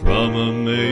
from a manger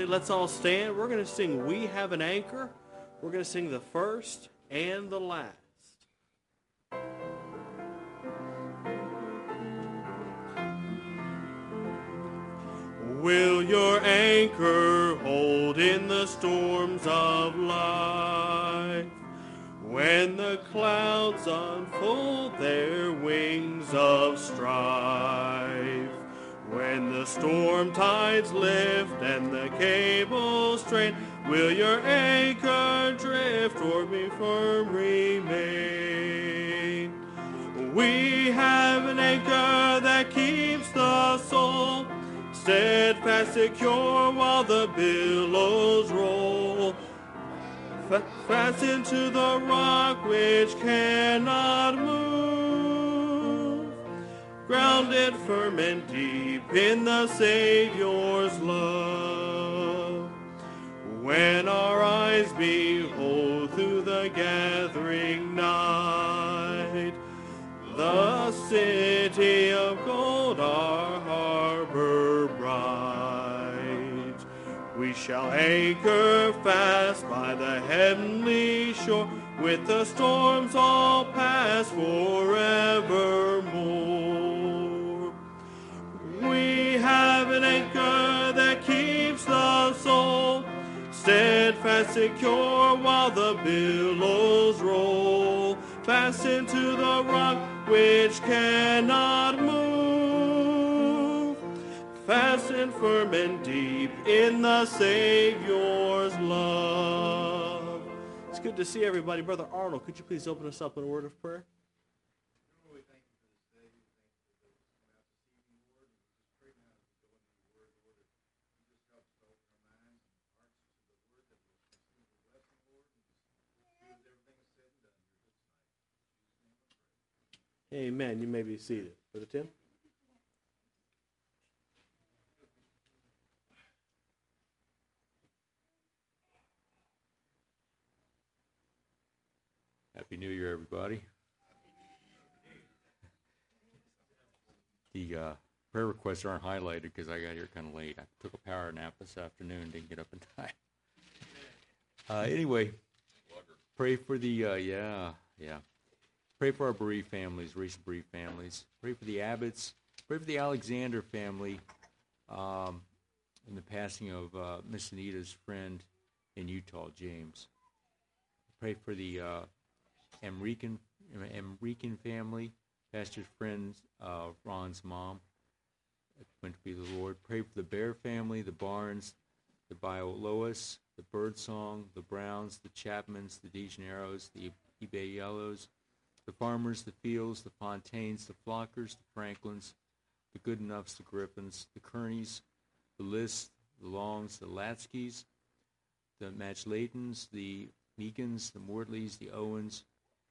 everybody. Let's all stand. We're going to sing We Have an Anchor. We're going to sing the first and the last. Will your anchor hold in the storms of life? When the clouds unfold their wings of strife, when the storm tides lift and the cables strain, will your anchor drift or be firm remain? We have an anchor that keeps the soul steadfast, secure while the billows roll. Fastened to the rock which cannot move, grounded firm and deep in the Savior's love. When our eyes behold through the gathering night, the city of gold, our harbor bright. We shall anchor fast by the heavenly shore, with the storms all pass forevermore. An anchor that keeps the soul steadfast, secure while the billows roll, fastened to the rock which cannot move, fastened firm and deep in the Savior's love. It's good to see everybody. Brother Arnold, could you please open us up in a word of prayer? Amen. You may be seated. Brother Tim? Happy New Year, everybody. The uh, prayer requests aren't highlighted because I got here kind of late. I took a power nap this afternoon, didn't get up in time. Uh, anyway, pray for the, uh, yeah, yeah. Pray for our bereaved families, recent bereaved families. Pray for the Abbotts. Pray for the Alexander family um, in the passing of uh, Miss Anita's friend in Utah, James. Pray for the uh, Emrican family, pastor's friend, uh, Ron's mom, went to be the Lord. Pray for the Bear family, the Barnes, the Bioloas, the Birdsong, the Browns, the Chapmans, the DeGeneros, the eBay Yellows, the Farmers, the Fields, the Fontaines, the Flockers, the Franklins, the Goodenoughs, the Griffins, the Kearneys, the Lists, the Longs, the Latskys, the Matchlatons, the Meekins, the Mortleys, the Owens,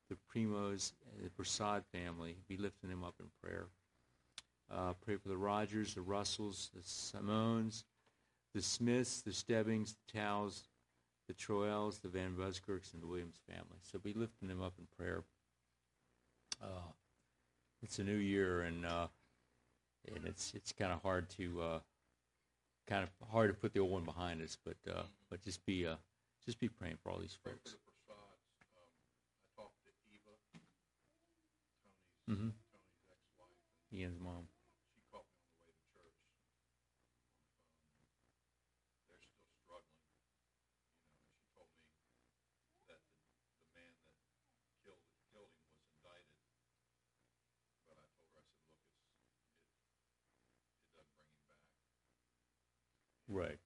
the Primos, the Prasad family. Be lifting them up in prayer. Uh, pray for the Rogers, the Russells, the Simones, the Smiths, the Stebbings, the Towels, the Troels, the Van Buskirks, and the Williams family. So be lifting them up in prayer. Uh, it's a new year, and uh, and it's it's kind of hard to uh, kind of hard to put the old one behind us, but uh, but just be uh, just be praying for all these folks. Mm-hmm. Ian's mom. Right.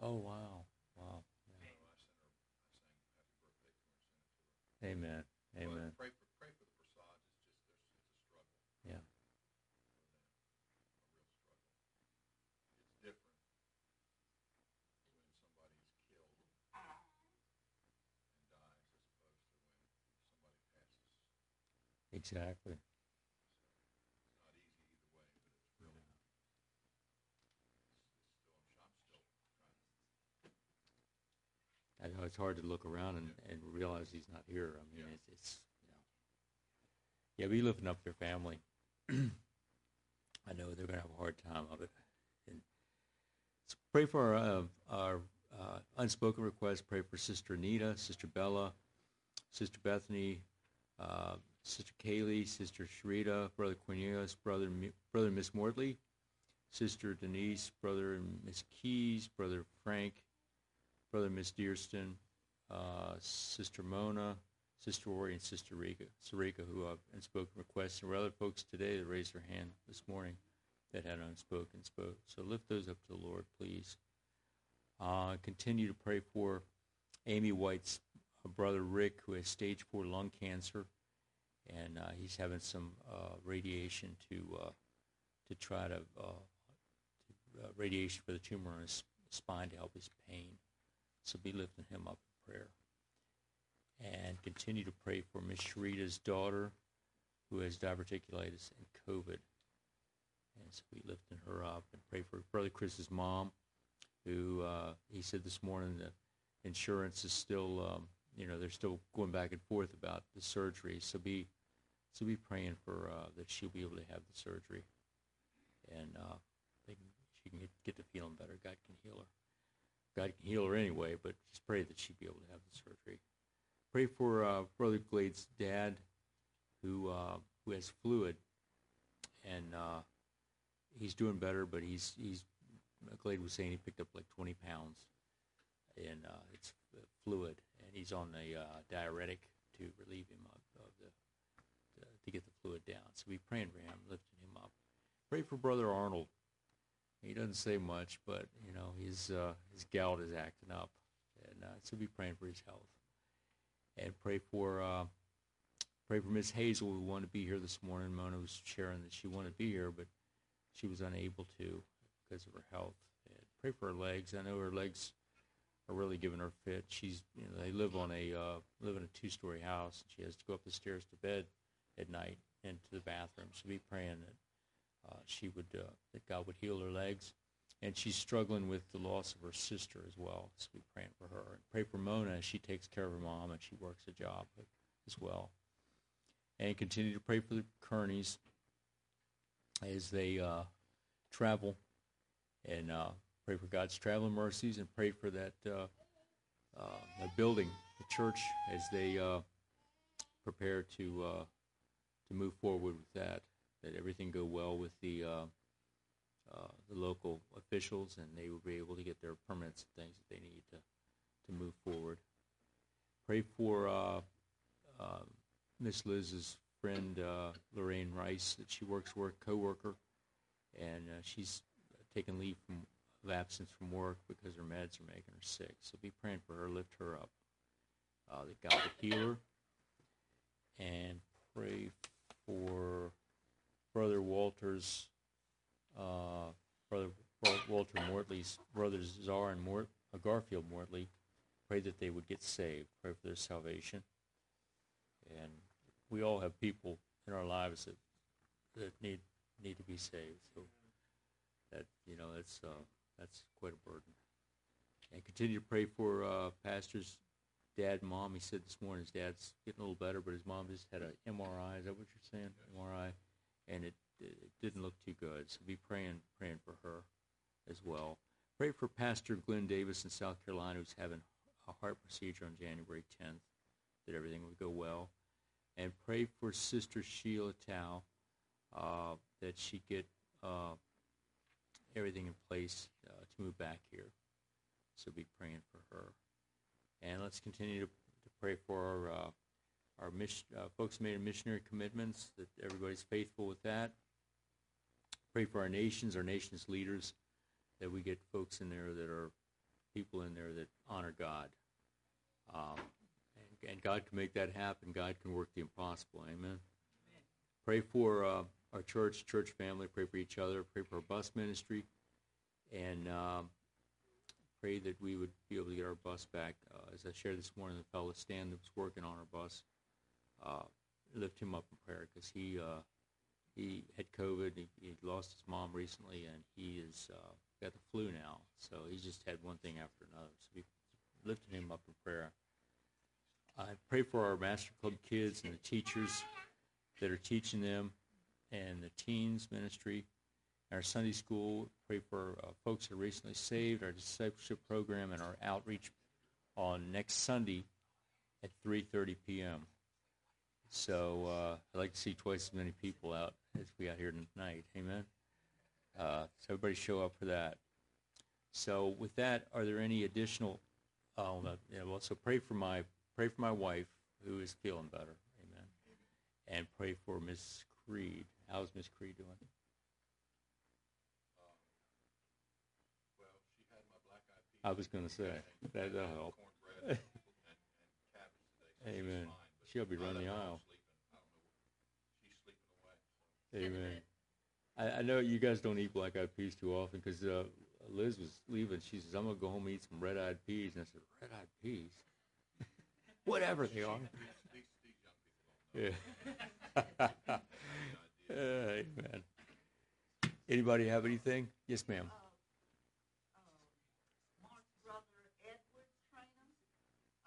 Oh wow, wow. Yeah. Amen. Amen. Pray for pray for the Prasads. It's just there's it's a struggle. Yeah. A real struggle. It's different when somebody's killed and dies as opposed to when somebody passes. Exactly. It's not easy either way, but it's really it's, it's still I'm still trying. I know it's hard to look around and, and realize he's not here. I mean, it's, it's you. Yeah, be lifting up their family. I know they're gonna have a hard time of it. And pray for our, uh, our uh, unspoken requests. Pray for Sister Anita, Sister Bella, Sister Bethany, uh, Sister Kaylee, Sister Sharita, Brother Cornelius, Brother Brother Miss Mortley, Sister Denise, Brother Miss Keys, Brother Frank, Brother Miss Dearston, uh, Sister Mona, Sister Ori, and Sister Rika, Sarika, who have unspoken requests, and there were other folks today that raised their hand this morning that had unspoken spoke. So lift those up to the Lord, please. Uh, continue to pray for Amy White's uh, brother Rick, who has stage four lung cancer, and uh, he's having some uh, radiation to uh, to try to, uh, radiation for the tumor on his spine to help his pain. So be lifting him up in prayer, and continue to pray for Miss Sharita's daughter, who has diverticulitis and COVID. And so we lifting her up and pray for Brother Chris's mom, who uh, he said this morning that insurance is still, um, you know, they're still going back and forth about the surgery. So be, so be praying for uh, that she'll be able to have the surgery, and uh, they can, she can get, get feeling better. God can heal her. God can heal her anyway, but just pray that she'd be able to have the surgery. Pray for uh, Brother Glade's dad, who uh, who has fluid, and uh, he's doing better, but he's he's Glade was saying he picked up like 20 pounds, and uh, it's fluid, and he's on a uh, diuretic to relieve him of, of the to, get the fluid down. So be praying for him, lifting him up. Pray for Brother Arnold. He doesn't say much, but you know his uh, his gout is acting up, and uh, so be praying for his health, and pray for. Uh, Pray for Miss Hazel, who wanted to be here this morning. Mona was sharing that she wanted to be here, but she was unable to because of her health. And pray for her legs. I know her legs are really giving her fit. She's, you know, they live on a uh, live in a two-story house. And she has to go up the stairs to bed at night and to the bathroom. So be praying that uh, she would uh, that God would heal her legs. And she's struggling with the loss of her sister as well. So be praying for her. And pray for Mona as she takes care of her mom and she works a job as well and continue to pray for the Kearneys as they uh, travel, and uh, pray for God's traveling mercies, and pray for that uh, uh, the building, the church, as they prepare to to move forward with that. That everything go well with the uh, uh, the local officials, and they will be able to get their permits and things that they need to to move forward. Pray for. Uh, uh, Miss Liz's friend uh, Lorraine Rice that she works with, co-worker, and uh, she's taken leave from of absence from work because her meds are making her sick. So be praying for her, lift her up. Uh, that God would heal her, and pray for Brother Walter's uh, brother Walter Mortley's brothers Czar and Mort, uh, Garfield Mortley. Pray that they would get saved. Pray for their salvation. And we all have people in our lives that that need need to be saved. So that you know that's uh, that's quite a burden. And continue to pray for uh, pastor's dad and mom. He said this morning his dad's getting a little better, but his mom just had an MRI. Is that what you're saying? MRI, and it, it didn't look too good. So be praying praying for her as well. Pray for Pastor Glenn Davis in South Carolina who's having a heart procedure on January 10th. That everything would go well and pray for Sister Sheila Tao uh, that she get uh, everything in place uh, to move back here. So be praying for her, and let's continue to, to pray for our uh, our mission, uh, folks made missionary commitments that everybody's faithful with that. Pray for our nations, our nation's leaders, that we get folks in there that are people in there that honor God. Um, and God can make that happen. God can work the impossible. Amen. Amen. Pray for uh, our church, church family. Pray for each other. Pray for our bus ministry, and um, pray that we would be able to get our bus back. Uh, as I shared this morning, the fellow Stan that was working on our bus, lift him up in prayer because he uh, he had COVID. He, he, lost his mom recently, and he is uh, got the flu now. So he's just had one thing after another. So we lifted him up in prayer. I pray for our Master Club kids and the teachers that are teaching them and the teens ministry our Sunday school. Pray for uh, folks that are recently saved, our discipleship program, and our outreach on next Sunday at 3:30 p.m. So uh, I'd like to see twice as many people out as we got here tonight. Amen. Uh, so everybody show up for that. So with that, are there any additional? Oh, uh, yeah, well, so pray for my pray for my wife who is feeling better. Amen. And pray for Miss Creed. How's Miss Creed doing? Well, she had my black eyed. I was going to say that that'll help. Cornbread and, and cabbage today. So she's Amen. She'll be running the aisle. I know. She's sleeping away. So. Amen. I, I know you guys don't eat black eyed peas too often because uh, Liz was leaving. She says, "I'm gonna go home and eat some red eyed peas," and I said, "Red eyed peas, whatever they are." These, these young people don't know. Yeah. Uh, amen. Anybody have anything? Yes, ma'am. Mark's brother Edward Trainer.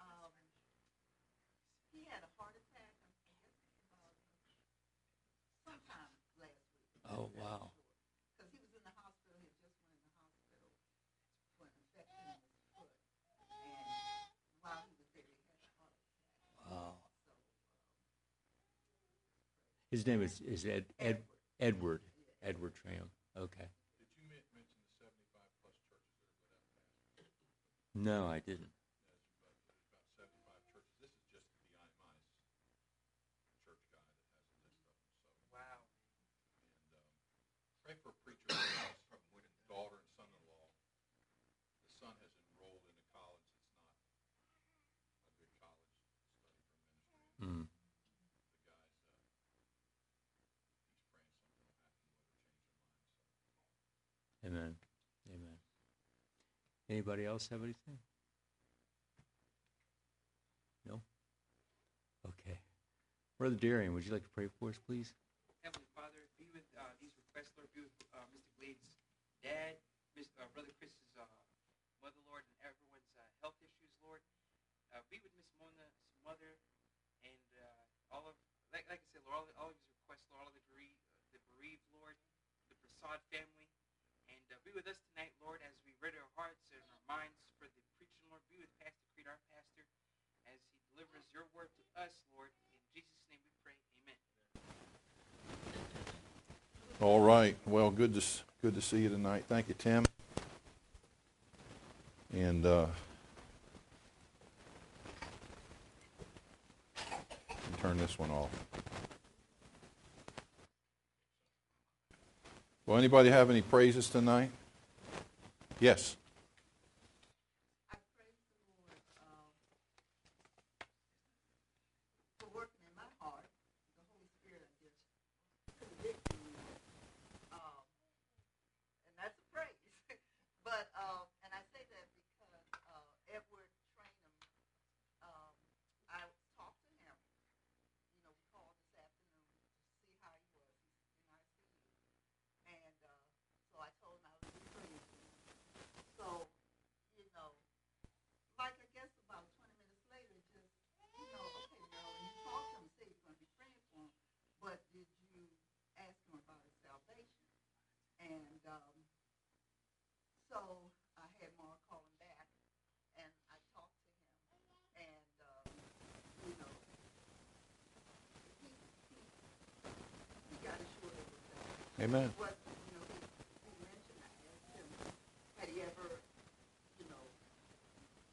Um, he had a heart attack, I guess, uh, sometime last week. Oh wow. Because he was in the hospital, he had just went in the hospital for an infection in his foot. And while he was there, he had a heart attack. Wow. So, um, His name is is Ed, Ed Edward Edward Tram. Okay. Did you men- mention the 75 plus churches that are without pastors? No, I didn't. There's about, there's about 75 churches. This is just the IMI's church guy that has a list of them. So, Wow. and um, pray for a preacher who has with daughter and son-in-law. The son has enrolled in a college that's not a good college to study for ministry. Mm. The guy's, uh, he's praying something will happen where they change their mind. So. Amen. Amen. Anybody else have anything? No? Okay. Brother Darian, would you like to pray for us, please? Heavenly Father, be with uh, these requests, Lord. Be with uh, Mr. Glade's dad, Miss, uh, Brother Chris's uh, mother, Lord, and everyone's uh, health issues, Lord. Uh, be with Miss Mona's mother and all of, like, like I said, Lord, all, all of these requests, Lord, all of the bereaved, the bereaved, Lord, the Prasad family. Uh, be with us tonight, Lord, as we read our hearts and our minds for the preaching, Lord. Be with Pastor Creed, our pastor, as he delivers your word to us, Lord. In Jesus' name we pray. Amen. All right. Well, good to good to see you tonight. Thank you, Tim. And uh, turn this one off. Well, anybody have any praises tonight? Yes. I praise the Lord um, for working in my heart. The Holy Spirit, I guess, convicting me. Um, and that's a praise. but, um, and I say that because uh, Edward Trainum, um, I talked to him. You know, we called this afternoon to see how he was. He's in ICU. And uh, so I told him I was be praying for him. So, you know, like I guess about 20 minutes later, just, you know, okay, Marilyn, you talked to him, said you're going to be praying for him, but did you ask him about his salvation? And um, so I had Mark call him back, and I talked to him, and, um, you know, he, he, he got assured of his salvation. Amen. You know, he, he mentioned, I asked him, had he ever, you know,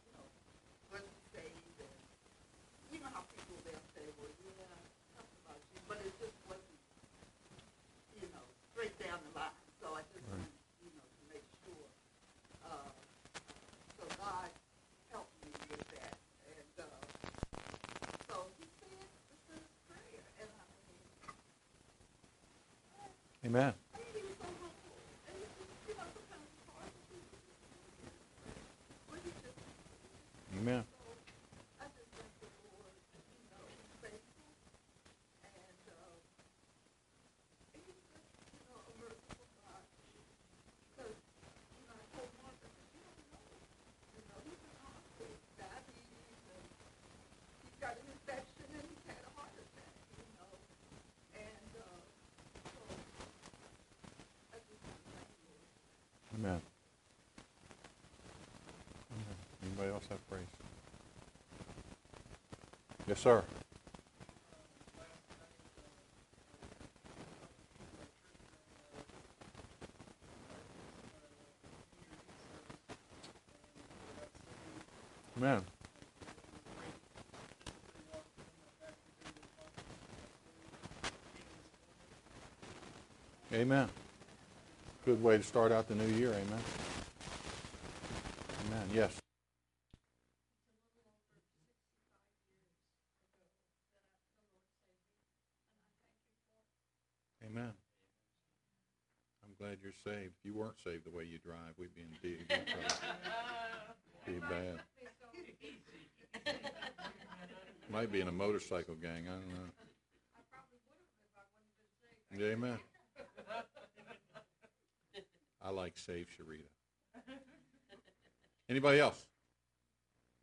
you know, was he saved? And you know how people they'll say, well, yeah, something about you, but it just wasn't, you know, straight down the line. So I just wanted, you know, to make sure. Uh, so God helped me with that, and uh, so he said the sinner's prayer, and I mean. Amen. I mean, he was so humble. And it's just, you know, sometimes it's hard to do. But he just, Amen. so, I just thank the Lord, you know, he's faithful. And, um, and he's just, you know, a merciful God. Because, you know, I told Mark, I said, you don't know. You know, he's in the hospital, diabetes, and he's got an infection, and he's had a heart attack, you know. And, uh, so, I just, Anybody else have praise? Yes, sir. Amen. Amen. Good way to start out the new year. Amen. Amen. Yes. Amen. I'm glad you're saved. If you weren't saved the way you drive, we'd be in big trouble. Be bad. Might be in a motorcycle gang. I don't know. Yeah, amen. I like Save Sharita. Anybody else?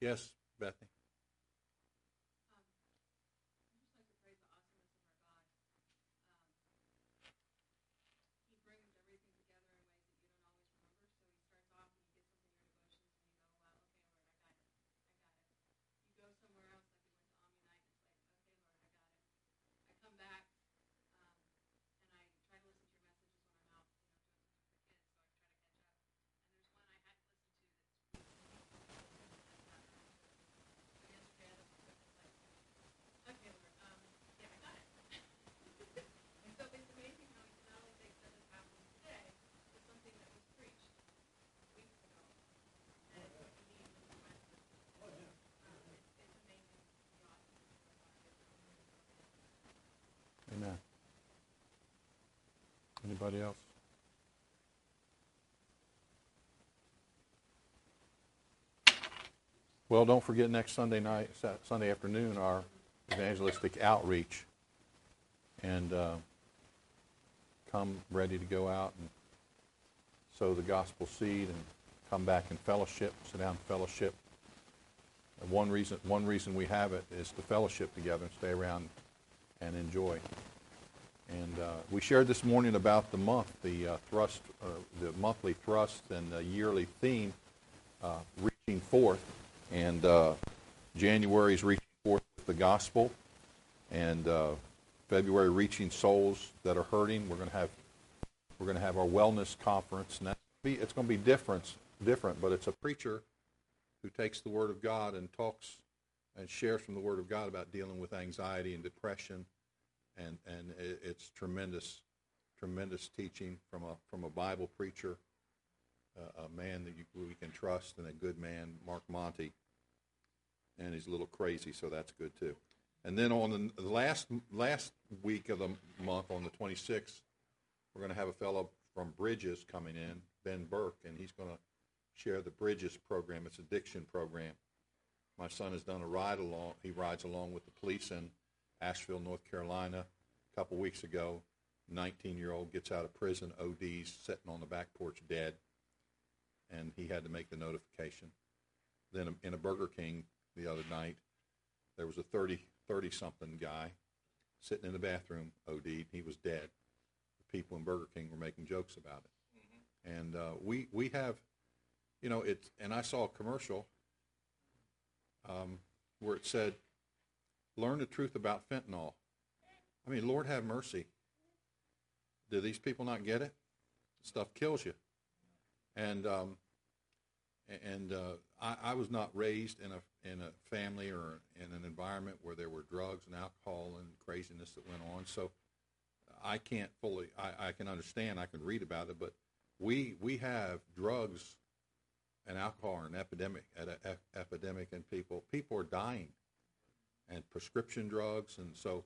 Yes, Bethany. Amen. Anybody else? Well, don't forget next Sunday night, Sunday afternoon, our evangelistic outreach. And uh, come ready to go out and sow the gospel seed and come back and fellowship, sit down and fellowship. And one reason, one reason we have it is to fellowship together and stay around and enjoy. And uh, we shared this morning about the month, the uh, thrust, uh, the monthly thrust and the yearly theme, uh, reaching forth. And uh, January is reaching forth with the gospel, and uh, February reaching souls that are hurting. We're going to have we're going to have our wellness conference, and that's be, it's going to be different, different, but it's a preacher who takes the Word of God and talks and shares from the Word of God about dealing with anxiety and depression and and it, it's tremendous, tremendous teaching from a from a Bible preacher, uh, a man that you, we can trust, and a good man, Mark Monty. And he's a little crazy, so that's good too. And then on the last last week of the month, on the 26th, we're going to have a fellow from Bridges coming in, Ben Burke, and he's going to share the Bridges program. It's addiction program. My son has done a ride along. He rides along with the police in Asheville, North Carolina, a couple weeks ago. 19-year-old gets out of prison, ODs, sitting on the back porch dead, and he had to make the notification. Then in a Burger King the other night, there was a 30, 30-something guy sitting in the bathroom, OD'd. He was dead. The people in Burger King were making jokes about it. And uh, we, we have, you know, it's, and I saw a commercial um, where it said, learn the truth about fentanyl. I mean, Lord have mercy. Do these people not get it? Stuff kills you. And um, and uh, I, I was not raised in a in a family or in an environment where there were drugs and alcohol and craziness that went on. So I can't fully. I, I can understand. I can read about it, but we we have drugs and alcohol are an epidemic at an ep- epidemic, and people people are dying and prescription drugs, and so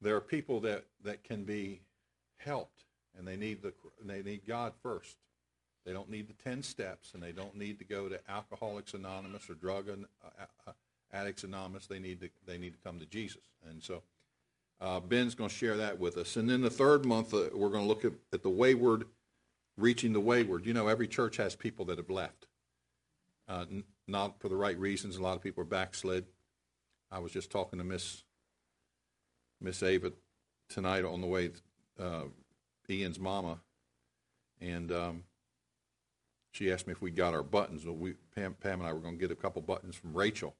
there are people that, that can be helped, and they need the they need God first. They don't need the ten steps, and they don't need to go to Alcoholics Anonymous or Drug uh, uh, Addicts Anonymous. They need to they need to come to Jesus, and so uh, Ben's going to share that with us. And then the third month, uh, we're going to look at, at the wayward, reaching the wayward. You know, every church has people that have left, uh, not for the right reasons. A lot of people are backslid. I was just talking to Miss Miss Ava tonight on the way, uh, Ian's mama, and um, she asked me if we got our buttons. Well, we Pam, Pam and I were going to get a couple buttons from Rachel,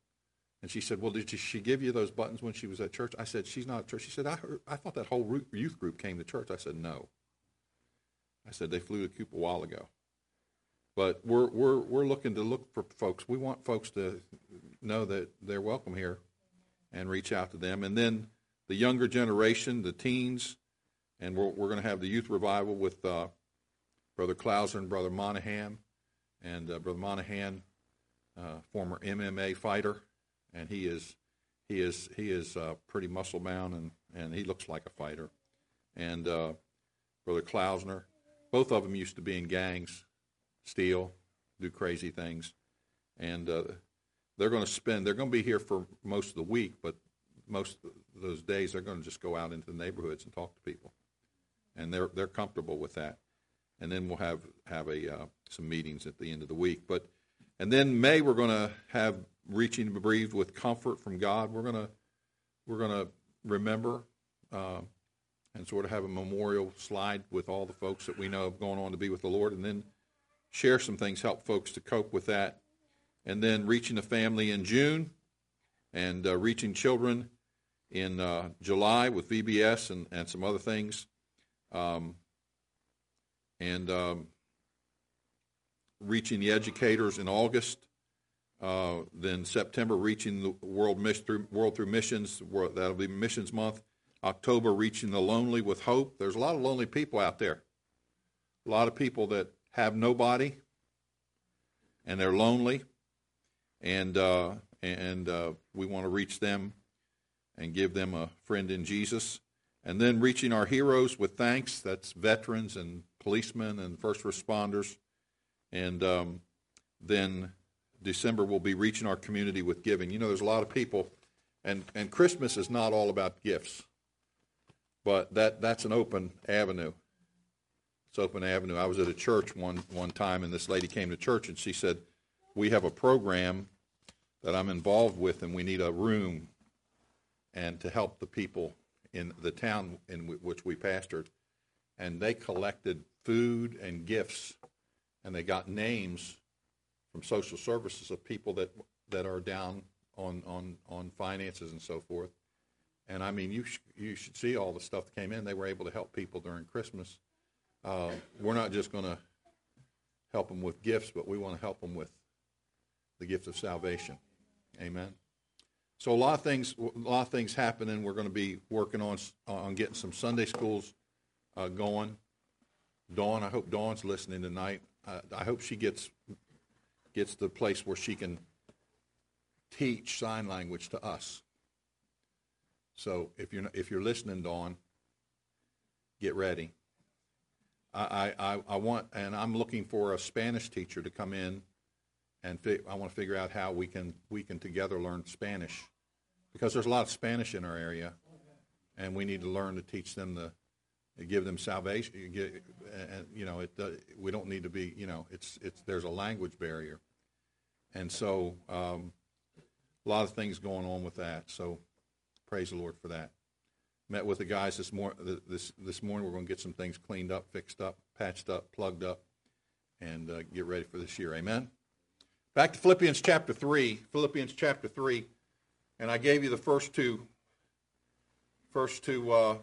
and she said, "Well, did she give you those buttons when she was at church?" I said, "She's not at church." She said, "I heard, I thought that whole youth group came to church." I said, "No." I said they flew to Coop a while ago, but we're we're we're looking to look for folks. We want folks to know that they're welcome here, and reach out to them. And then the younger generation, the teens, and we're we're going to have the youth revival with uh, Brother Clouser and Brother Monahan, and uh, Brother Monahan, uh, former MMA fighter, and he is he is he is uh, pretty muscle bound and and he looks like a fighter, and uh, Brother Klausner, both of them used to be in gangs, steal, do crazy things, and uh, they're going to spend they're going to be here for most of the week, but most of those days they're going to just go out into the neighborhoods and talk to people, and they're they're comfortable with that and then we'll have have a uh, some meetings at the end of the week. But and then May we're going to have reaching to breathe with comfort from God. We're going to we're going to remember uh, and sort of have a memorial slide with all the folks that we know have gone on to be with the Lord, and then share some things, help folks to cope with that, and then reaching a family in June, and uh, reaching children in uh, July with VBS and, and some other things. Um, and um, reaching the educators in August. Uh, then September, reaching the world, through, world through missions. That'll be Missions Month. October, reaching the lonely with hope. There's a lot of lonely people out there. A lot of people that have nobody, and they're lonely, and uh, and uh, we want to reach them and give them a friend in Jesus. And then reaching our heroes with thanks. That's veterans and policemen and first responders. And um, then December we'll be reaching our community with giving. You know, there's a lot of people, and, and Christmas is not all about gifts, but that, that's an open avenue. It's open avenue. I was at a church one, one time, and this lady came to church, and she said, we have a program that I'm involved with, and we need a room and to help the people in the town in which we pastored. And they collected food and gifts, and they got names from social services of people that that are down on on on finances and so forth. And I mean, you sh- you should see all the stuff that came in. They were able to help people during Christmas. Uh, we're not just going to help them with gifts, but we want to help them with the gift of salvation. Amen. So a lot of things, a lot of things happening. We're going to be working on on getting some Sunday schools uh, going. Dawn, I hope Dawn's listening tonight. Uh, I hope she gets gets the place where she can teach sign language to us. So if you're if you're listening, Dawn, get ready. I, I, I want and I'm looking for a Spanish teacher to come in and fi- I want to figure out how we can we can together learn Spanish because there's a lot of Spanish in our area, and we need to learn to teach them the give them salvation. Get, and, you know, it, uh, we don't need to be, you know, it's, it's, there's a language barrier. And so um, a lot of things going on with that. So praise the Lord for that. Met with the guys this, mor- this, this morning. We're going to get some things cleaned up, fixed up, patched up, plugged up, and uh, get ready for this year. Amen. Back to Philippians chapter 3. Philippians chapter 3. And I gave you the first two, first two uh,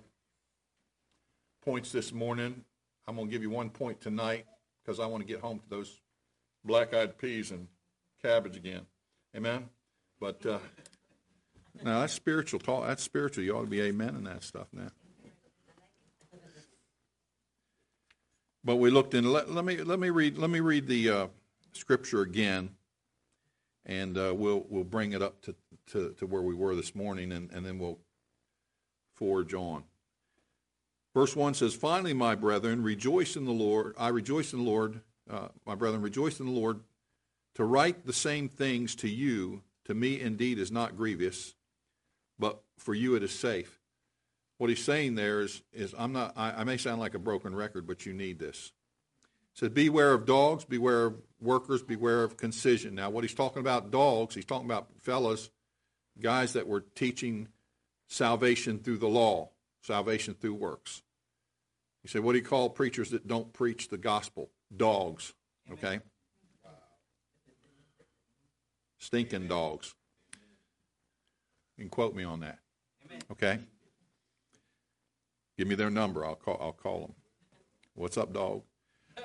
points this morning. I'm going to give you one point tonight because I want to get home to those black-eyed peas and cabbage again. Amen. But uh, now that's spiritual talk. That's spiritual. You ought to be amen in that stuff now. But we looked in. Let, let me let me read let me read the uh, scripture again, and uh, we'll we'll bring it up to, to, to where we were this morning, and, and then we'll forge on. Verse 1 says, Finally, my brethren, rejoice in the Lord. I rejoice in the Lord. Uh, my brethren, rejoice in the Lord. To write the same things to you, to me indeed is not grievous, but for you it is safe. What he's saying there is, is I'm not, I, I may sound like a broken record, but you need this. Says, Beware of dogs, beware of workers, beware of concision. Now, what he's talking about, dogs, he's talking about fellas, guys that were teaching salvation through the law salvation through works. He said, what do you call preachers that don't preach the gospel? Dogs. Okay? Stinking dogs. You can quote me on that. Okay? Give me their number. I'll call, I'll call them. What's up, dog?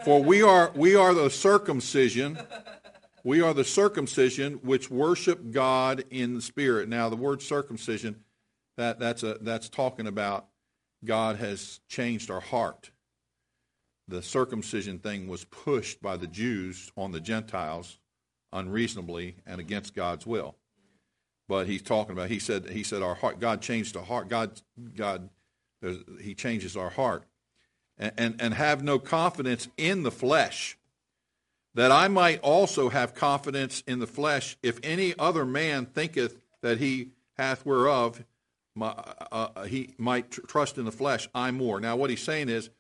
For we are, we are the circumcision. We are the circumcision which worship God in the spirit. Now, the word circumcision, that, that's, a, that's talking about God has changed our heart. The circumcision thing was pushed by the Jews on the Gentiles unreasonably and against God's will. But he's talking about, he said, he said our heart, God changed our heart. God, God, he changes our heart. And, and, have no confidence in the flesh, that I might also have confidence in the flesh, if any other man thinketh that he hath whereof my, uh, uh, he might tr- trust in the flesh, I more. Now, what he's saying is,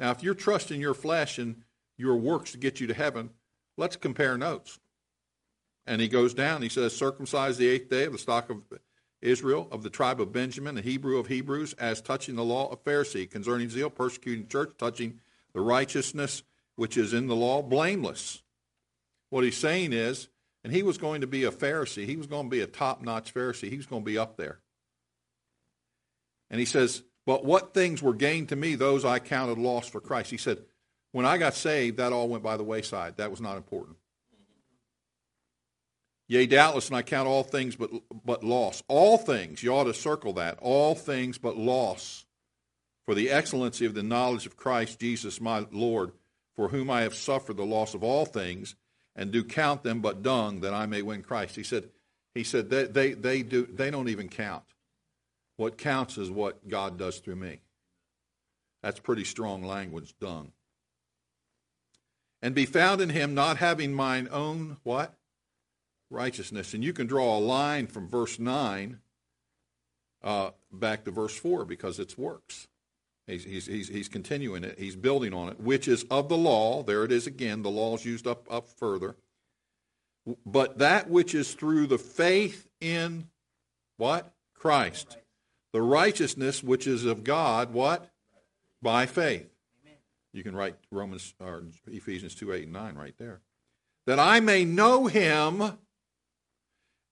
now if you're trusting your flesh and your works to get you to heaven, let's compare notes. And he goes down, he says, circumcised the eighth day of the stock of Israel, of the tribe of Benjamin, a Hebrew of Hebrews, as touching the law of Pharisee, concerning zeal, persecuting the church, touching the righteousness which is in the law, blameless. What he's saying is, and he was going to be a Pharisee, he was going to be a top notch Pharisee, he was going to be up there. And he says, But what things were gained to me, those I counted lost for Christ. He said, When I got saved, that all went by the wayside. That was not important. Yea, doubtless, and I count all things but, but loss. All things, you ought to circle that. All things but loss for the excellency of the knowledge of Christ Jesus my Lord, for whom I have suffered the loss of all things, and do count them but dung, that I may win Christ. He said, he said they, they, they, do, they don't even count. What counts is what God does through me. That's pretty strong language, dung. And be found in him, not having mine own, what? Righteousness. And you can draw a line from verse 9 uh, back to verse 4 because it's works. He's, he's, he's, he's continuing it. He's building on it, which is of the law. There it is again. The law is used up, up further. But that which is through the faith in what? Christ. The righteousness which is of God, what? By faith. You can write Romans or Ephesians 2, 8, and 9 right there. That I may know him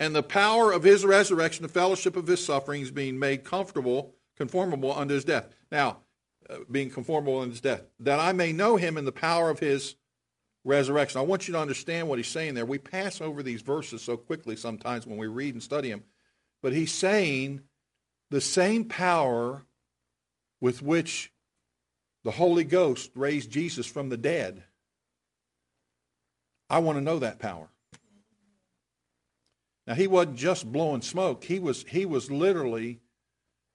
and the power of his resurrection, the fellowship of his sufferings, being made comfortable, conformable unto his death. Now, uh, being conformable unto his death, that I may know him in the power of his resurrection. I want you to understand what he's saying there. We pass over these verses so quickly sometimes when we read and study them, but he's saying the same power with which the Holy Ghost raised Jesus from the dead. I want to know that power. Now he wasn't just blowing smoke. He was he was literally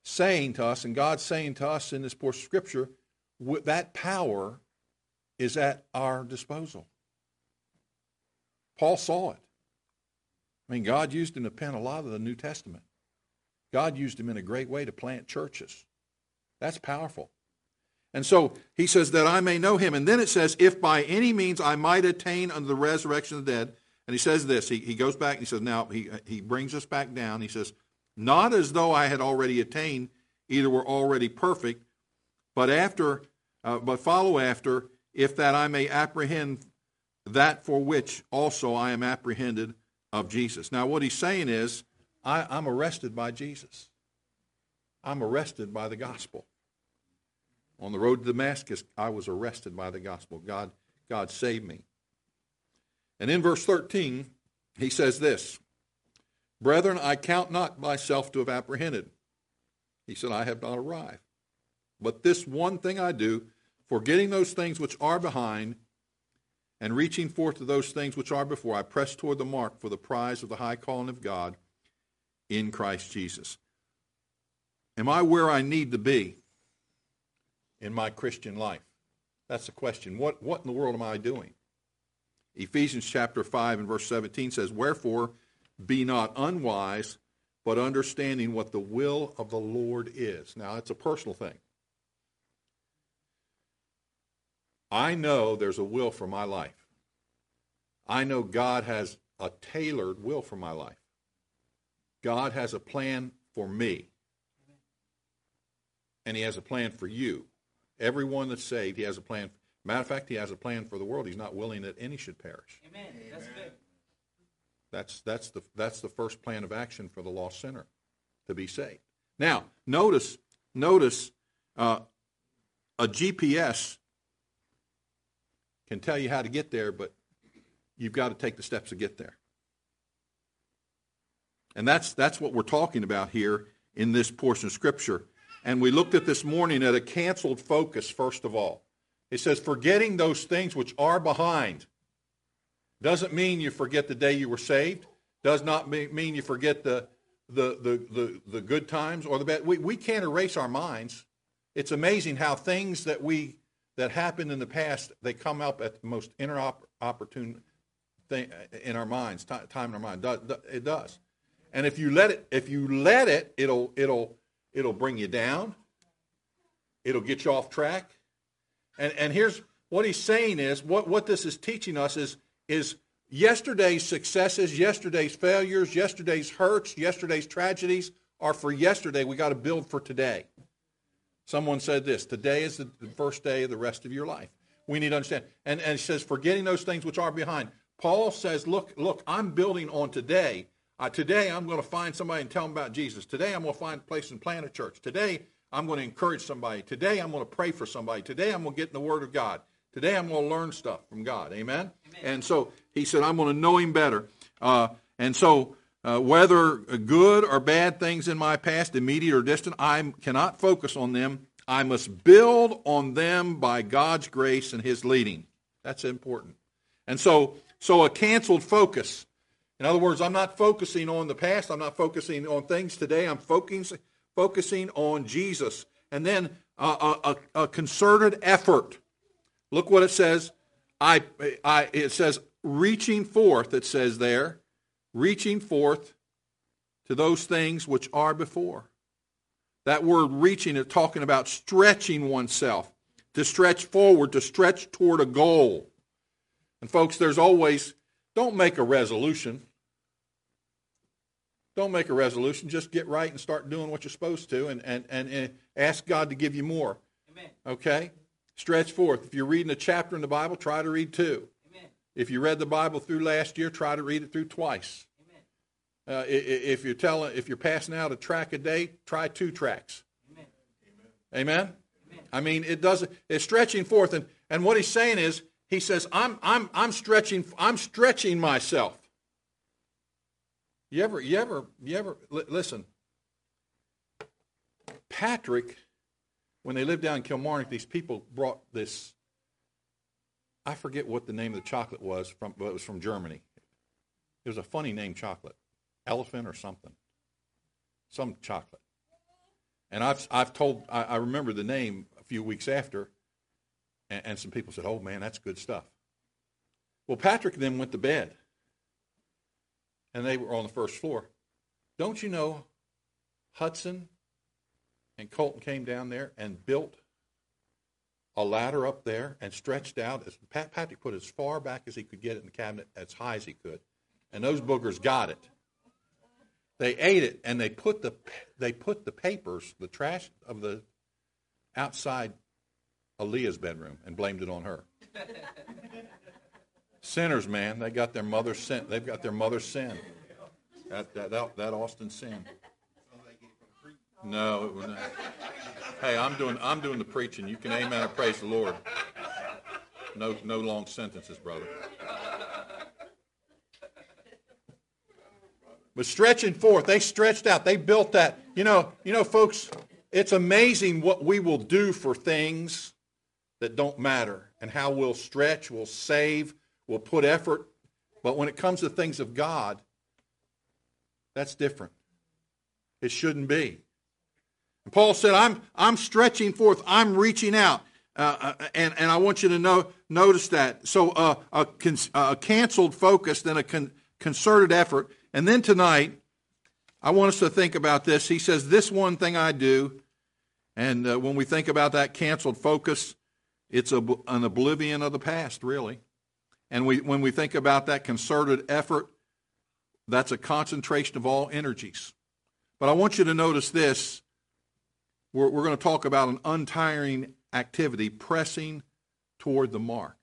saying to us, and God's saying to us in this of Scripture, that power is at our disposal. Paul saw it. I mean, God used him to pen a lot of the New Testament. God used him in a great way to plant churches. That's powerful. And so he says that I may know him. And then it says, if by any means I might attain unto the resurrection of the dead, and he says this. He, he goes back and he says, now he, he brings us back down. He says, not as though I had already attained, either were already perfect, but after, uh, but follow after, if that I may apprehend that for which also I am apprehended of Jesus. Now, what he's saying is, I, I'm arrested by Jesus. I'm arrested by the gospel. On the road to Damascus, I was arrested by the gospel. God, God saved me. And in verse 13, he says this Brethren, I count not myself to have apprehended. He said, I have not arrived. But this one thing I do, forgetting those things which are behind, and reaching forth to those things which are before, I press toward the mark for the prize of the high calling of God in Christ Jesus. Am I where I need to be in my Christian life? That's the question. What, what in the world am I doing? Ephesians chapter 5 and verse 17 says, Wherefore be not unwise, but understanding what the will of the Lord is. Now, it's a personal thing. I know there's a will for my life. I know God has a tailored will for my life. God has a plan for me. And He has a plan for you. Everyone that's saved, He has a plan. Matter of fact, He has a plan for the world. He's not willing that any should perish. Amen. That's good. That's, that's, the, that's the first plan of action for the lost sinner to be saved. Now, notice, notice uh, a GPS can tell you how to get there, but you've got to take the steps to get there. And that's, that's what we're talking about here in this portion of Scripture. And we looked at this morning at a canceled focus, first of all. It says, forgetting those things which are behind. Doesn't mean you forget the day you were saved. Does not mean you forget the, the, the, the, the good times or the bad. We, we can't erase our minds. It's amazing how things that we that happened in the past, they come up at the most inopportune thing uh, in our minds, time in our mind. It does. And if you let it, if you let it, it'll it'll it'll bring you down. It'll get you off track. And and here's what he's saying is what what this is teaching us is is yesterday's successes, yesterday's failures, yesterday's hurts, yesterday's tragedies are for yesterday. We got to build for today. Someone said this today is the first day of the rest of your life. We need to understand. And, and it says, forgetting those things which are behind. Paul says, look, look, I'm building on today. Uh, today I'm going to find somebody and tell them about Jesus. Today I'm going to find a place and plant a church. Today I'm going to encourage somebody. Today I'm going to pray for somebody. Today I'm going to get in the Word of God. Today I'm going to learn stuff from God. Amen? Amen. And so he said, I'm going to know him better. Uh, and so uh, whether good or bad things in my past, immediate or distant, I cannot focus on them. I must build on them by God's grace and His leading. That's important. And so, so a canceled focus. In other words, I'm not focusing on the past. I'm not focusing on things today. I'm focusing, focusing on Jesus. And then a, a, a concerted effort. Look what it says. I, I, it says reaching forth, it says there reaching forth to those things which are before. That word reaching is talking about stretching oneself, to stretch forward, to stretch toward a goal. And folks, there's always, don't make a resolution. Don't make a resolution. Just get right and start doing what you're supposed to and, and, and, and ask God to give you more. Amen. Okay? Stretch forth. If you're reading a chapter in the Bible, try to read two. Amen. If you read the Bible through last year, try to read it through twice. Uh, if you're telling, if you're passing out a track a day, try two tracks. Amen. Amen. Amen. I mean, it doesn't. It's stretching forth, and and what he's saying is, he says, I'm I'm I'm stretching I'm stretching myself. You ever you ever you ever listen? Patrick, when they lived down in Kilmarnock, these people brought this. I forget what the name of the chocolate was from, but it was from Germany. It was a funny name chocolate elephant or something, some chocolate. And I've, I've told, I, I remember the name a few weeks after, and, and some people said, oh man, that's good stuff. Well, Patrick then went to bed, and they were on the first floor. Don't you know Hudson and Colton came down there and built a ladder up there and stretched out. As Patrick put as far back as he could get it in the cabinet, as high as he could, and those boogers got it. They ate it and they put the they put the papers, the trash of the outside Aaliyah's bedroom and blamed it on her. Sinners, man, they got their mother's sin. They've got their mother's sin. That that that, that Austin sin. No, not. Hey, I'm doing I'm doing the preaching. You can amen and praise the Lord. No no long sentences, brother. But stretching forth, they stretched out. They built that. You know, you know, folks, it's amazing what we will do for things that don't matter and how we'll stretch, we'll save, we'll put effort. But when it comes to things of God, that's different. It shouldn't be. And Paul said, I'm, I'm stretching forth, I'm reaching out. Uh, uh and, and I want you to know, notice that. So uh, a, a canceled focus, then a con, concerted effort. And then tonight, I want us to think about this. He says, This one thing I do. And uh, when we think about that canceled focus, it's a, an oblivion of the past, really. And we, when we think about that concerted effort, that's a concentration of all energies. But I want you to notice this. We're, we're going to talk about an untiring activity, pressing toward the mark.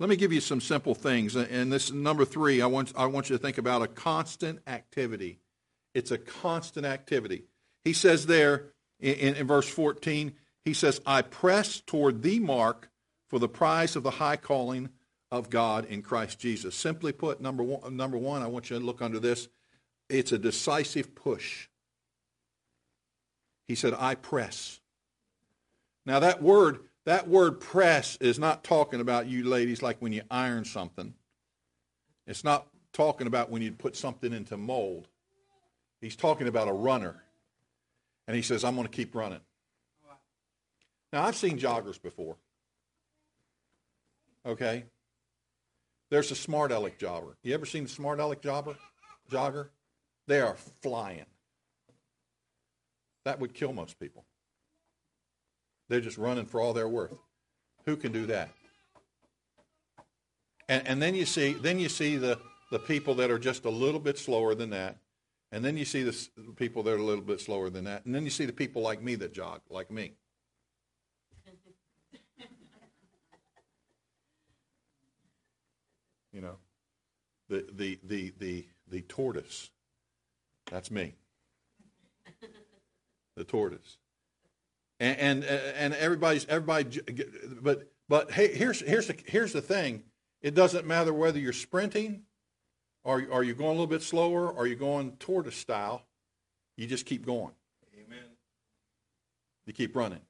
Let me give you some simple things. And this number three, I want, I want you to think about a constant activity. It's a constant activity. He says there in, in verse 14, he says, I press toward the mark for the prize of the high calling of God in Christ Jesus. Simply put, number one, number one, I want you to look under this. It's a decisive push. He said, I press. Now that word, that word press is not talking about you ladies like when you iron something. It's not talking about when you put something into mold. He's talking about a runner. And he says, I'm going to keep running. Now, I've seen joggers before. Okay? There's a smart aleck jogger. You ever seen a smart aleck jogger? Jogger? They are flying. That would kill most people. They're just running for all they're worth. Who can do that? And, and then you see, then you see the, the people that are just a little bit slower than that. And then you see the people that are a little bit slower than that. And then you see the people like me that jog, like me. You know, the, the, the, the, the tortoise. That's me. The tortoise. And, and, and everybody's, everybody, but, but hey, here's, here's, the, here's the thing. It doesn't matter whether you're sprinting or are you going a little bit slower or are you going tortoise style. You just keep going. Amen. You keep running.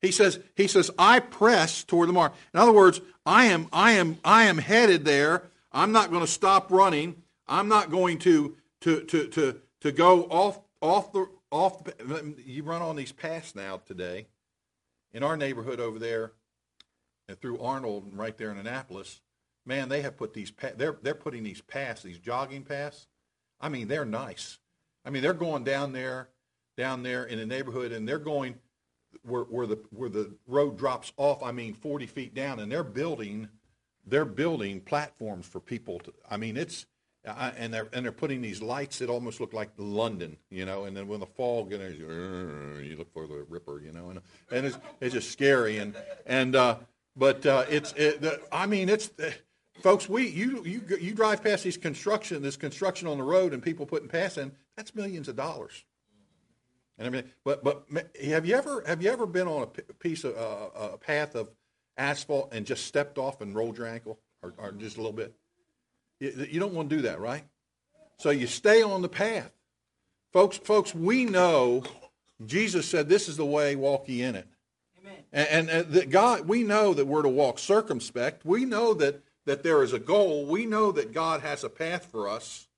He says, he says, I press toward the mark. In other words, I am, I am, I am headed there. I'm not going to stop running. I'm not going to, to, to, to, to go off, off the, off the, you run on these paths now today. In our neighborhood over there, and through Arnold and right there in Annapolis, man, they have put these, they're, they're putting these paths, these jogging paths. I mean, they're nice. I mean, they're going down there, down there in the neighborhood, and they're going where, where the where the road drops off. I mean, 40 feet down, and they're building they're building platforms for people to. I mean, it's I, and they're and they're putting these lights that almost look like London, you know. And then when the fog, know, you look for the Ripper, you know, and and it's it's just scary. And and uh, but uh, it's it, the, I mean it's. Folks, we you you you drive past these construction, this construction on the road, and people putting pass in. That's millions of dollars and everything. But but have you ever have you ever been on a piece of uh, a path of asphalt and just stepped off and rolled your ankle or, or just a little bit? You, you don't want to do that, right? So you stay on the path, folks. Folks, we know Jesus said, "This is the way. Walk ye in it." Amen. And, and, and that God, we know that we're to walk circumspect. We know that that there is a goal. We know that God has a path for us,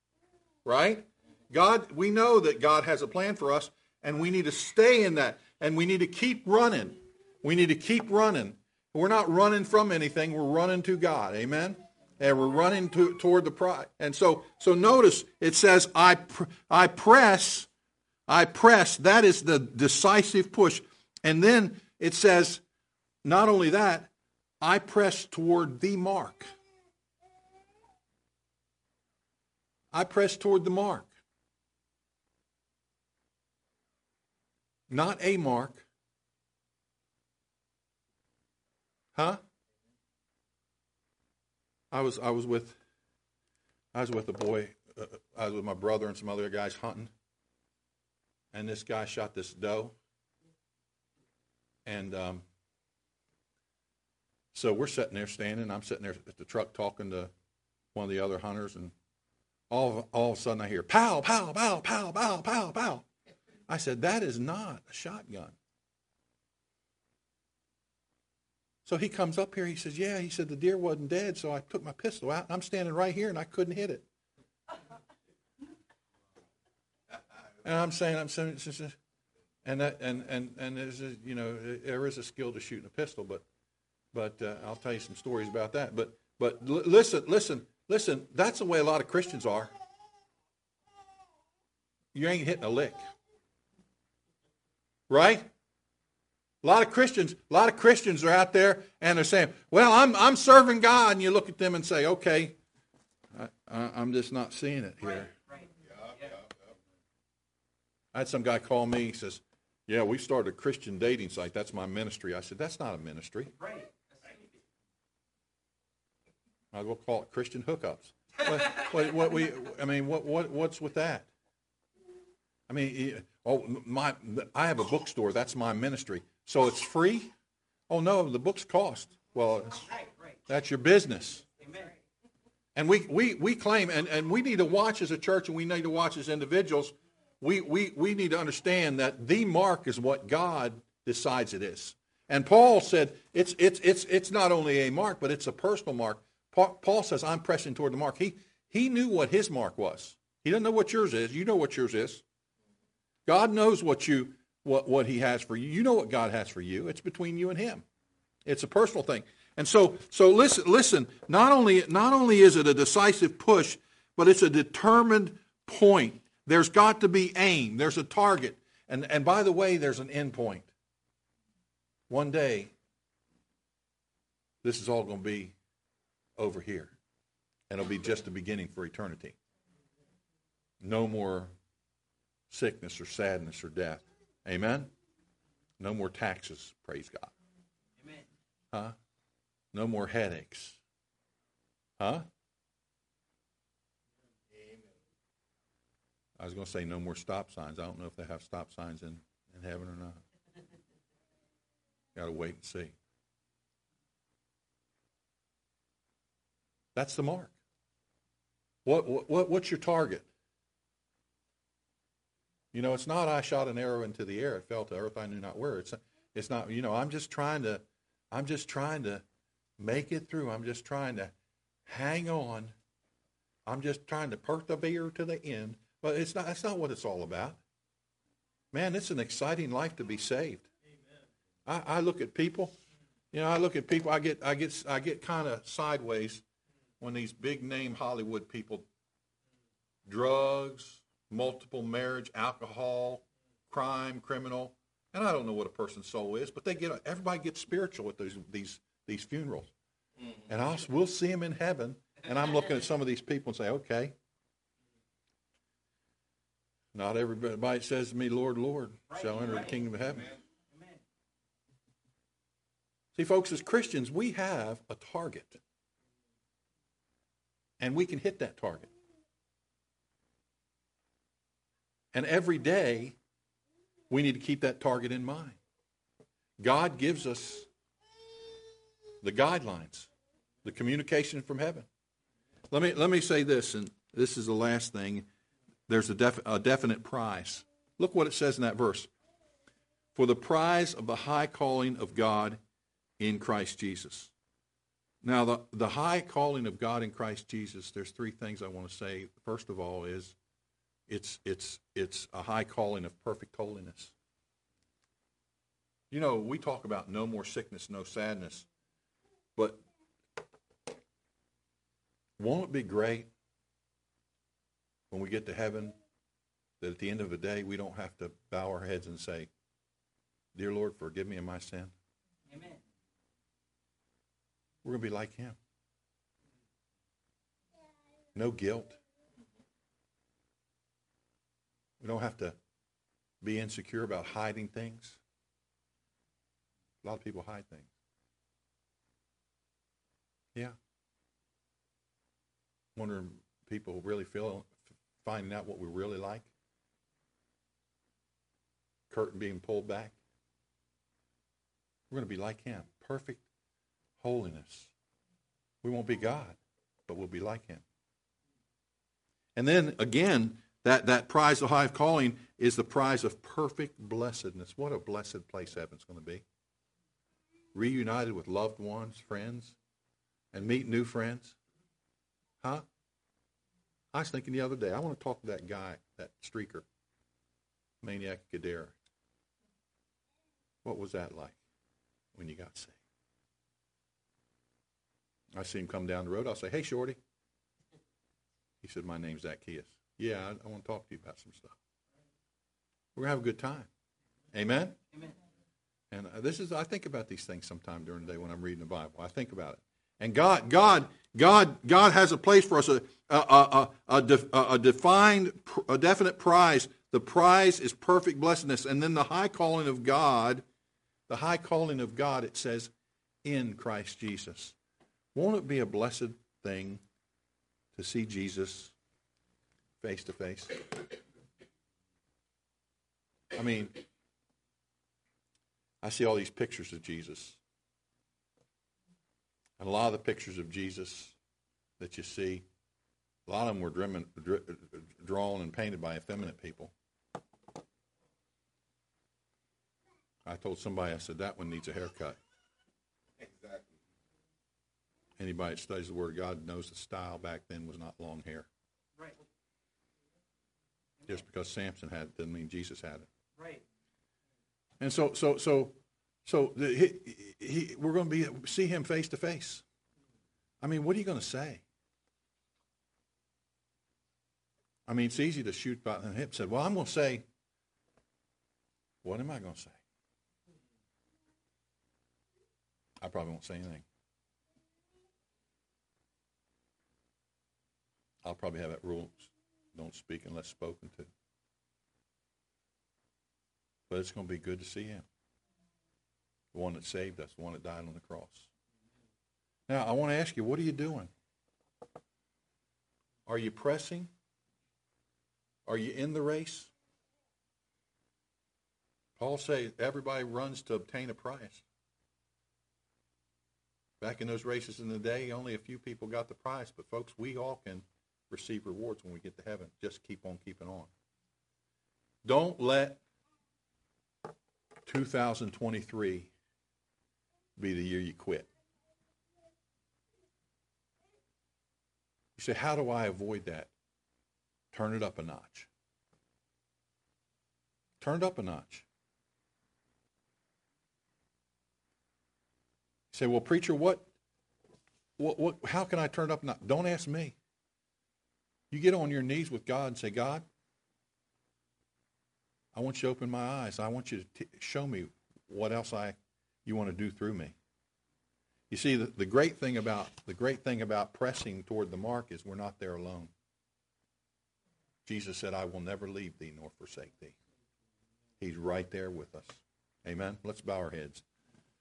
right? God, we know that God has a plan for us, and we need to stay in that. And we need to keep running. We need to keep running. We're not running from anything. We're running to God. Amen? And we're running to, toward the prize. And so, so notice it says, I, pr- I press, I press. That is the decisive push. And then it says, not only that, I press toward the mark. I press toward the mark. Not a mark. Huh? I was I was with I was with a boy. Uh, I was with my brother and some other guys hunting, and this guy shot this doe. And um, so we're sitting there standing. I'm sitting there at the truck talking to one of the other hunters, and all of, all of a sudden I hear pow, pow, pow, pow, pow, pow, pow. I said, That is not a shotgun. So he comes up here. He says, Yeah. He said, The deer wasn't dead, so I took my pistol out. I'm standing right here and I couldn't hit it. And I'm saying, I'm saying, and that, and and and there's a, you know there is a skill to shooting a pistol, but but uh, I'll tell you some stories about that. But but l- listen, listen, listen. That's the way a lot of Christians are. You ain't hitting a lick. Right? A lot of Christians, a lot of Christians are out there and they're saying, "Well, I'm I'm serving God," and you look at them and say, "Okay, I, am just not seeing it here." I had some guy call me. He says, "Yeah, we started a Christian dating site. That's my ministry." I said, "That's not a ministry." As well call it Christian hookups. what, what, what we, I mean, what, what, what's with that? I mean, oh, my, I have a bookstore. That's my ministry. So it's free? Oh, no, the books cost. Well, that's your business. And we, we, we claim, and, and we need to watch as a church and we need to watch as individuals. We, we, we need to understand that the mark is what God decides it is. And Paul said it's, it's, it's, it's not only a mark, but it's a personal mark. Paul, Paul says, I'm pressing toward the mark. He, he knew what his mark was. He doesn't know what yours is. You know what yours is. God knows what, you, what, what he has for you. You know what God has for you. It's between you and him. It's a personal thing. And so, so listen, listen. Not only, not only is it a decisive push, but it's a determined point. There's got to be aim. There's a target. And, and by the way, there's an end point. One day, this is all going to be over here. And it'll be just the beginning for eternity. No more sickness or sadness or death. Amen? No more taxes, praise God. Amen. Huh? No more headaches. Huh? I was going to say no more stop signs. I don't know if they have stop signs in, in heaven or not. Got to wait and see. That's the mark. What, what, what's your target? You know, it's not I shot an arrow into the air. It fell to earth. I knew not where. It's, it's not, you know, I'm just trying to, I'm just trying to make it through. I'm just trying to hang on. I'm just trying to persevere to the end. But it's not, that's not what it's all about. Man, it's an exciting life to be saved. I, I look at people, you know, I look at people, I get, I get, I get kind of sideways when these big name Hollywood people, drugs, multiple marriage, alcohol, crime, criminal, and I don't know what a person's soul is, but they get everybody gets spiritual at these these these funerals, mm-hmm. and I'll we'll see them in heaven, and I'm looking at some of these people and say, okay, not everybody says to me, Lord, Lord, shall enter the kingdom of heaven. Amen. See, folks, as Christians, we have a target. And we can hit that target. And every day, we need to keep that target in mind. God gives us the guidelines, the communication from heaven. Let me, let me say this, and this is the last thing. There's a, def, a definite prize. Look what it says in that verse. For the prize of the high calling of God in Christ Jesus. Now, the, the high calling of God in Christ Jesus, there's three things I want to say. First of all is it's, it's, it's a high calling of perfect holiness. You know, we talk about no more sickness, no sadness, but won't it be great when we get to heaven that at the end of the day we don't have to bow our heads and say, Dear Lord, forgive me of my sin? Amen. We're going to be like him. No guilt. We don't have to be insecure about hiding things. A lot of people hide things. Yeah. Wondering people really feel finding out what we really like. Curtain being pulled back. We're going to be like him. Perfect holiness. We won't be God, but we'll be like him. And then again, that, that prize of high calling is the prize of perfect blessedness. What a blessed place heaven's going to be. Reunited with loved ones, friends, and meet new friends. Huh? I was thinking the other day, I want to talk to that guy, that streaker, Maniac Gadara. What was that like when you got saved? I see him come down the road. I'll say, hey, Shorty. He said, my name's Zacchaeus. Yeah, I, I want to talk to you about some stuff. We're going to have a good time. Amen? Amen. And uh, this is, I think about these things sometime during the day when I'm reading the Bible. I think about it. And God, God, God, God has a place for us, a, a, a, a, def, a defined, a definite prize. The prize is perfect blessedness. And then the high calling of God, the high calling of God, it says, in Christ Jesus. Won't it be a blessed thing to see Jesus face to face? I mean, I see all these pictures of Jesus. And a lot of the pictures of Jesus that you see, a lot of them were driven, drawn and painted by effeminate people. I told somebody, I said, that one needs a haircut. Exactly. Anybody that studies the Word of God knows the style back then was not long hair. Right. Just because Samson had it doesn't mean Jesus had it. Right. And so, so, so, so the, he, he, we're going to be see him face to face. I mean, what are you going to say? I mean, it's easy to shoot by the hip. Said, well, I'm going to say. What am I going to say? I probably won't say anything. I'll probably have that rule: don't speak unless spoken to. But it's going to be good to see him. The one that saved us, the one that died on the cross. Now, I want to ask you, what are you doing? Are you pressing? Are you in the race? Paul says everybody runs to obtain a prize. Back in those races in the day, only a few people got the prize, but folks, we all can receive rewards when we get to heaven. Just keep on keeping on. Don't let 2023 be the year you quit. You say, how do I avoid that? Turn it up a notch. Turn it up a notch. You say, well, preacher, what, what, what, how can I turn it up a notch? Don't ask me. You get on your knees with God and say, God, I want you to open my eyes. I want you to t- show me what else I you want to do through me. You see, the, the great thing about the great thing about pressing toward the mark is we're not there alone. Jesus said, "I will never leave thee nor forsake thee." He's right there with us. Amen. Let's bow our heads.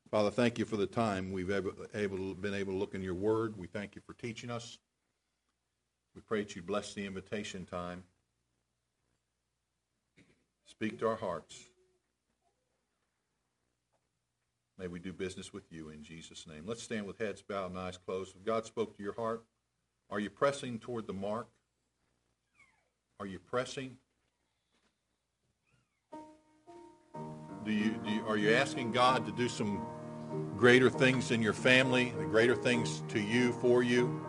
Father, thank you for the time we've able, able, been able to look in your word. We thank you for teaching us. We pray that you bless the invitation time. Speak to our hearts. May we do business with you in Jesus' name. Let's stand with heads bowed and eyes closed. If God spoke to your heart, are you pressing toward the mark? Are you pressing? Do you, do you, are you asking God to do some greater things in your family, the greater things to you, for you?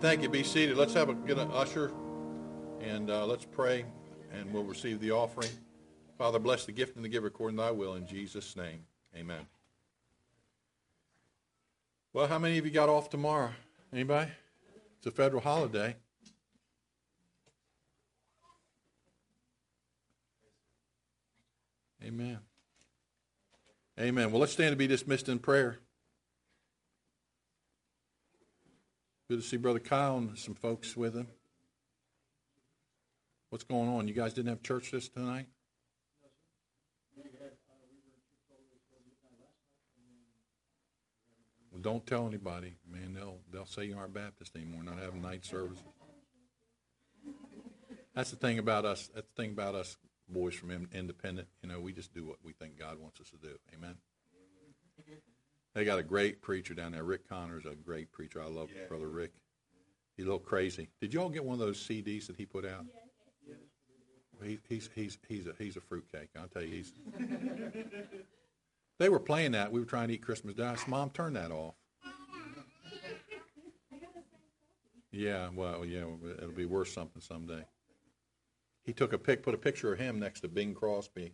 Thank you. Be seated. Let's have a get an usher, and uh, let's pray, and we'll receive the offering. Father, bless the gift and the giver according to Thy will in Jesus' name. Amen. Well, how many of you got off tomorrow? Anybody? It's a federal holiday. Amen. Amen. Well, let's stand to be dismissed in prayer. Good to see Brother Kyle and some folks with him. What's going on? You guys didn't have church this tonight? Well, don't tell anybody, man. They'll they'll say you aren't Baptist anymore, not having night services. That's the thing about us. That's the thing about us boys from Independent. You know, we just do what we think God wants us to do. Amen. They got a great preacher down there. Rick Connor's a great preacher. I love Brother Rick. He's a little crazy. Did you all get one of those CDs that he put out? He, he's he's he's a he's a fruitcake. I'll tell you, he's. they were playing that. We were trying to eat Christmas dinner. I Mom, turn that off. Yeah, well, yeah, it'll be worth something someday. He took a pic, put a picture of him next to Bing Crosby,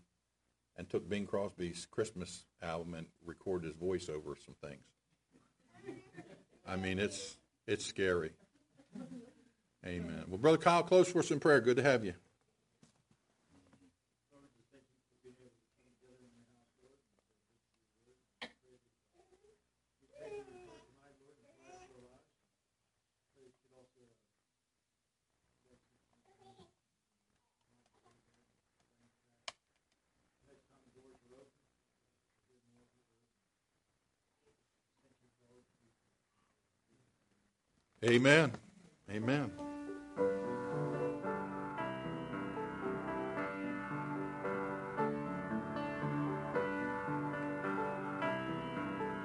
and took Bing Crosby's Christmas album and recorded his voice over some things. I mean, it's it's scary. Amen. Well, Brother Kyle, close for us in prayer. Good to have you. Amen. Amen.